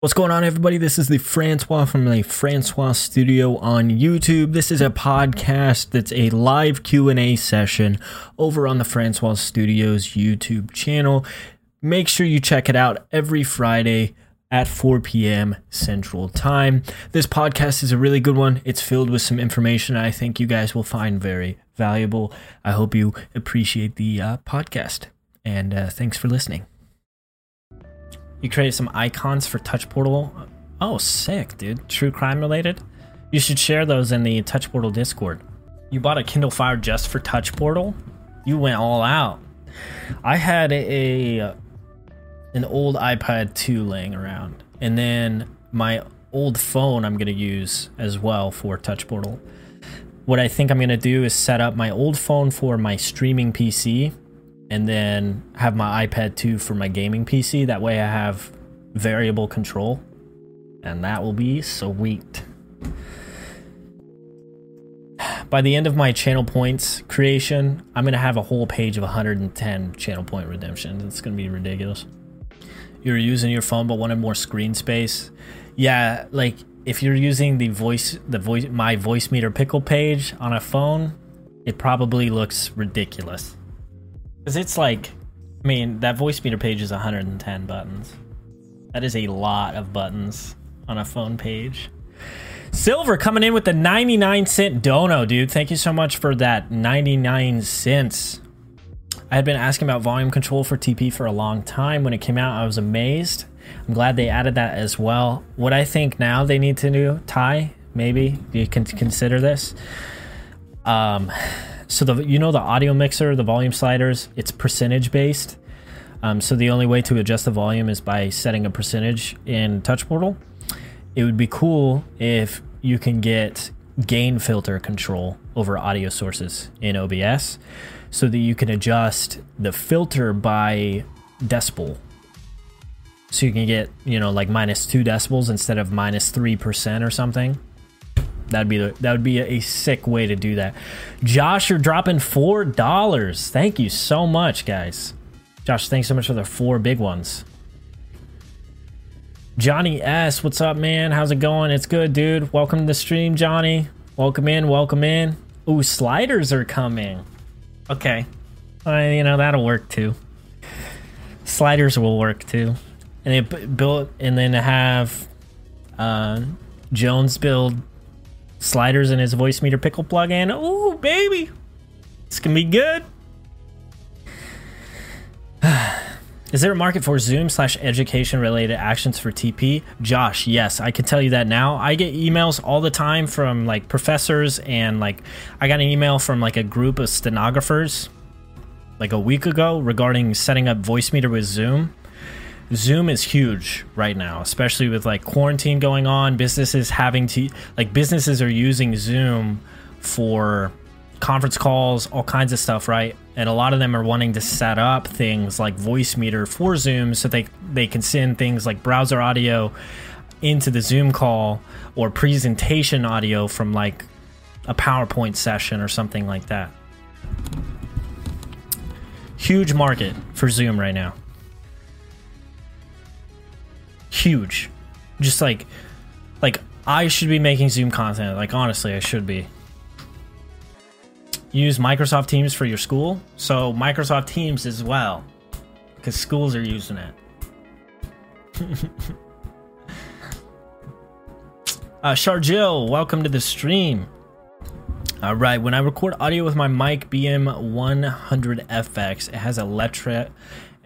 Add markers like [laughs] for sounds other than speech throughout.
What's going on, everybody? This is the Francois from the Francois Studio on YouTube. This is a podcast that's a live Q&A session over on the Francois Studios YouTube channel. Make sure you check it out every Friday at 4 p.m. Central Time. This podcast is a really good one. It's filled with some information I think you guys will find very valuable. I hope you appreciate the uh, podcast, and uh, thanks for listening. You created some icons for Touch Portal. Oh, sick, dude. True crime related? You should share those in the Touch Portal Discord. You bought a Kindle Fire just for Touch Portal? You went all out. I had a an old iPad 2 laying around, and then my old phone I'm going to use as well for Touch Portal. What I think I'm going to do is set up my old phone for my streaming PC and then have my iPad 2 for my gaming PC. That way I have variable control, and that will be sweet. [sighs] By the end of my channel points creation, I'm going to have a whole page of 110 channel point redemptions. It's going to be ridiculous. You're using your phone but wanted more screen space. Yeah, like if you're using the voice the voice my Voicemeeter pickle page on a phone, it probably looks ridiculous. Cuz it's like I mean, that Voicemeeter page is 110 buttons. That is a lot of buttons on a phone page. Silver coming in with the 99 cent dono, dude. Thank you so much for that 99 cents. I had been asking about volume control for TP for a long time. When it came out, I was amazed. I'm glad they added that as well. What I think now they need to do, Ty, maybe you can consider this. Um, so the you know the audio mixer, the volume sliders, it's percentage based. Um, so the only way to adjust the volume is by setting a percentage in Touch Portal. It would be cool if you can get gain filter control over audio sources in OBS so that you can adjust the filter by decibel. So you can get, you know, like minus two decibels instead of minus three percent or something. That'd be the, that would be a sick way to do that. Josh, you're dropping four dollars. Thank you so much, guys. Josh, thanks so much for the four big ones. Johnny S, what's up, man? How's it going? It's good, dude. Welcome to the stream, Johnny. Welcome in, welcome in. Ooh, sliders are coming. Okay. Uh, you know, that'll work too. Sliders will work too. And they build and then have uh, Jones build sliders in his Voicemeeter pickle plugin. Ooh, baby. It's gonna be good. [sighs] Is there a market for Zoom slash education related actions for TP? Josh, yes, I can tell you that now. I get emails all the time from like professors and like I got an email from like a group of stenographers like a week ago regarding setting up Voicemeeter with Zoom. Zoom is huge right now, especially with like quarantine going on, businesses having to like businesses are using Zoom for conference calls, all kinds of stuff, right? And a lot of them are wanting to set up things like Voicemeeter for Zoom so they they can send things like browser audio into the Zoom call or presentation audio from like a PowerPoint session or something like that. Huge market for Zoom right now. Huge. Just like like I should be making Zoom content. Like honestly, I should be use Microsoft Teams for your school. So Microsoft Teams as well, because schools are using it. [laughs] uh, Sharjil, welcome to the stream. All right, when I record audio with my mic BM100FX, it has electric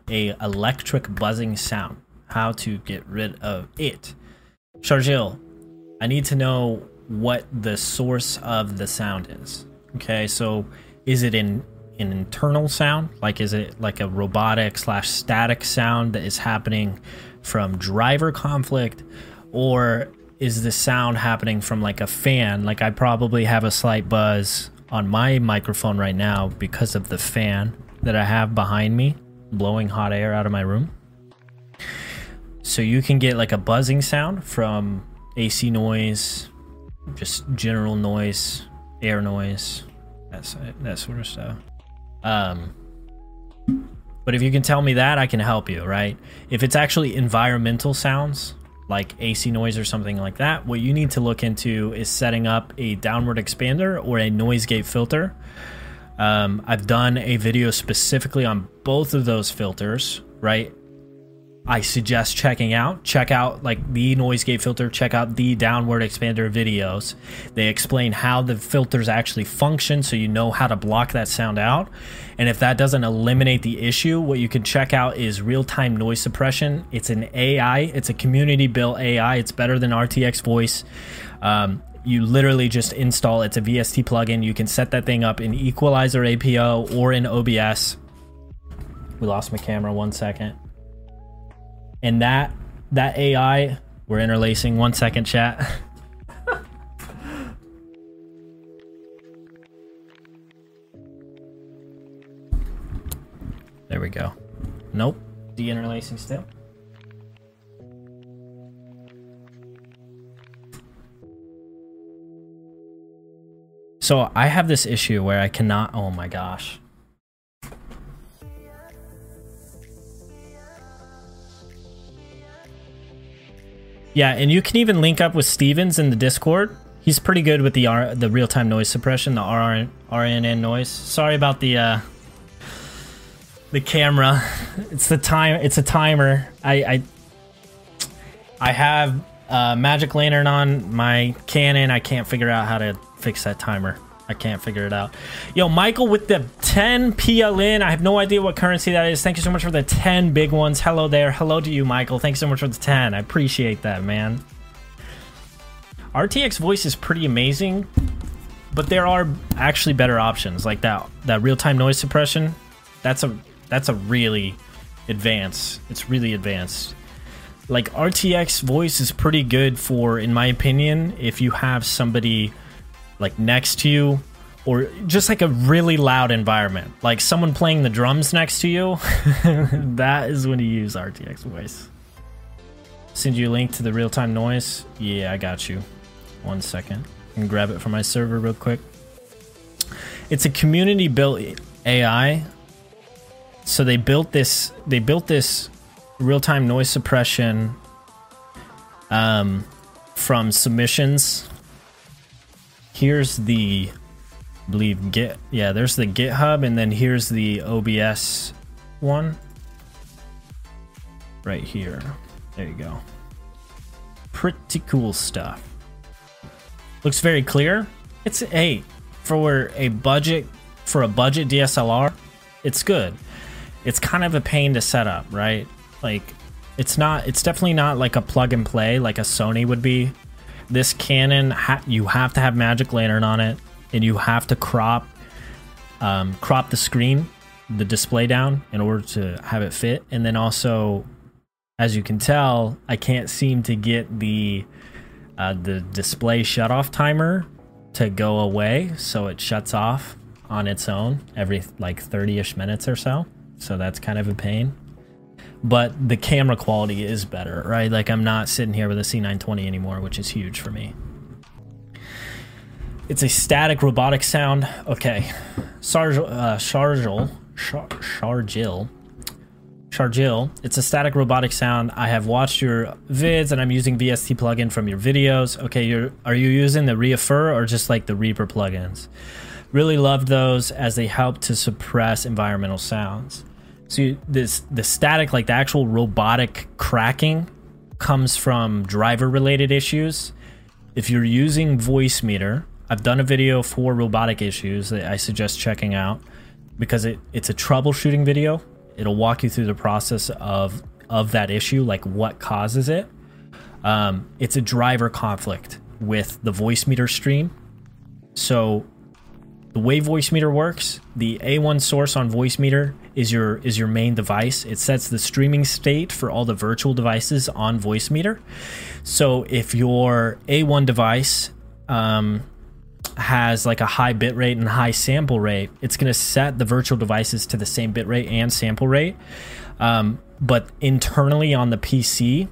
a electric buzzing sound. How to get rid of it? Sharjil, I need to know what the source of the sound is. Okay, so is it in an internal sound? Like, is it like a robotic slash static sound that is happening from driver conflict, or is the sound happening from like a fan? Like, I probably have a slight buzz on my microphone right now because of the fan that I have behind me blowing hot air out of my room. So you can get like a buzzing sound from AC noise, just general noise, air noise, that's that sort of stuff. Um, but if you can tell me that, I can help you, right? If it's actually environmental sounds, like AC noise or something like that, what you need to look into is setting up a downward expander or a noise gate filter. Um, I've done a video specifically on both of those filters, right? I suggest checking out. Check out like the noise gate filter, check out the downward expander videos. They explain how the filters actually function so you know how to block that sound out. And if that doesn't eliminate the issue, what you can check out is real time noise suppression. It's an AI, it's a community built AI. It's better than RTX voice. Um, you literally just install it's a VST plugin. You can set that thing up in Equalizer APO or in OBS. We lost my camera one second and that that AI we're interlacing one second chat. [laughs] there we go. Nope. De-interlacing still. So I have this issue where I cannot oh my gosh. Yeah, and you can even link up with Stevens in the Discord. He's pretty good with the R the real time noise suppression, the RR RNNoise. Sorry about the uh, the camera. It's the time. It's a timer. I I, I have uh, Magic Lantern on my Canon. I can't figure out how to fix that timer. I can't figure it out. Yo, Michael with the 10 PLN. I have no idea what currency that is. Thank you so much for the 10 big ones. Hello there. Hello to you, Michael. Thanks so much for the 10. I appreciate that, man. RTX voice is pretty amazing, but there are actually better options like that that real-time noise suppression. That's a that's a really advanced. It's really advanced. Like RTX voice is pretty good for in my opinion if you have somebody like next to you or just like a really loud environment. Like someone playing the drums next to you [laughs] that is when you use rtx voice. Send you a link to the real-time noise? Yeah i got you. One second. And grab it from my server real quick. It's a community built ai so they built this they built this real-time noise suppression um, from submissions here's the I believe git yeah there's the github and then here's the obs one. Right here. There you go. Pretty cool stuff. Looks very clear. It's a for a budget for a budget dslr it's good. It's kind of a pain to set up right? Like it's not it's definitely not like a plug and play like a sony would be this Canon ha you have to have Magic Lantern on it, and you have to crop um, crop the screen, the display down in order to have it fit. And then also, as you can tell, I can't seem to get the uh, the display shut off timer to go away, so it shuts off on its own every like 30ish minutes or so. So that's kind of a pain but the camera quality is better, right? Like I'm not sitting here with a C920 anymore, which is huge for me. It's a static robotic sound. Okay, Sargil, uh, Shargil, Shargil. It's a static robotic sound. I have watched your vids, and I'm using VST plugin from your videos. Okay, you're are you using the Reaper or just like the Reaper plugins? Really loved those as they help to suppress environmental sounds. So this the static, like the actual robotic cracking, comes from driver related issues. If you're using Voicemeeter, I've done a video for robotic issues that I suggest checking out because it, it's a troubleshooting video. It'll walk you through the process of of that issue, like what causes it. Um, it's a driver conflict with the Voicemeeter stream. So the way Voicemeeter works, the A1 source on Voicemeeter is your is your main device. It sets the streaming state for all the virtual devices on Voicemeeter. So if your A1 device um, has like a high bit rate and high sample rate, it's going to set the virtual devices to the same bit rate and sample rate. Um, but internally on the PC,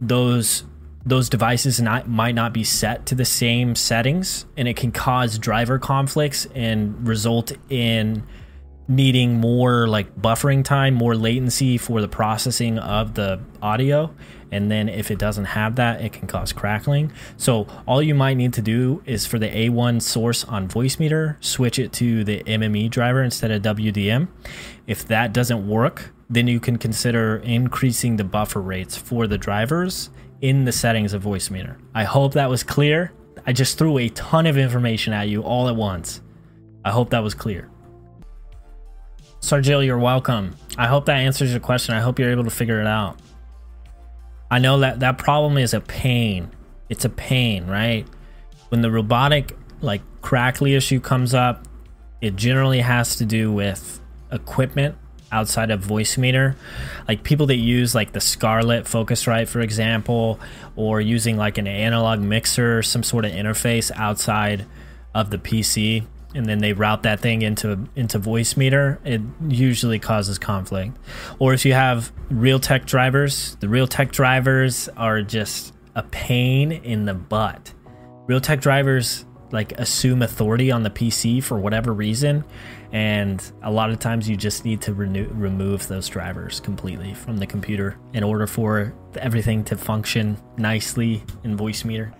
those those devices not, might not be set to the same settings and it can cause driver conflicts and result in needing more like buffering time, more latency for the processing of the audio. And then if it doesn't have that, it can cause crackling. So all you might need to do is for the A1 source on Voicemeeter, switch it to the MME driver instead of WDM. If that doesn't work, then you can consider increasing the buffer rates for the drivers in the settings of Voicemeeter. I hope that was clear. I just threw a ton of information at you all at once. I hope that was clear. Sargil, you're welcome. I hope that answers your question. I hope you're able to figure it out. I know that that problem is a pain. It's a pain, right? When the robotic like crackly issue comes up, it generally has to do with equipment outside of Voicemeeter. Like people that use like the Scarlett Focusrite, for example, or using like an analog mixer, some sort of interface outside of the PC and then they route that thing into into Voicemeeter, it usually causes conflict. Or if you have Realtek drivers, the Realtek drivers are just a pain in the butt. Realtek drivers like assume authority on the PC for whatever reason, and a lot of times you just need to renew, remove those drivers completely from the computer in order for everything to function nicely in Voicemeeter.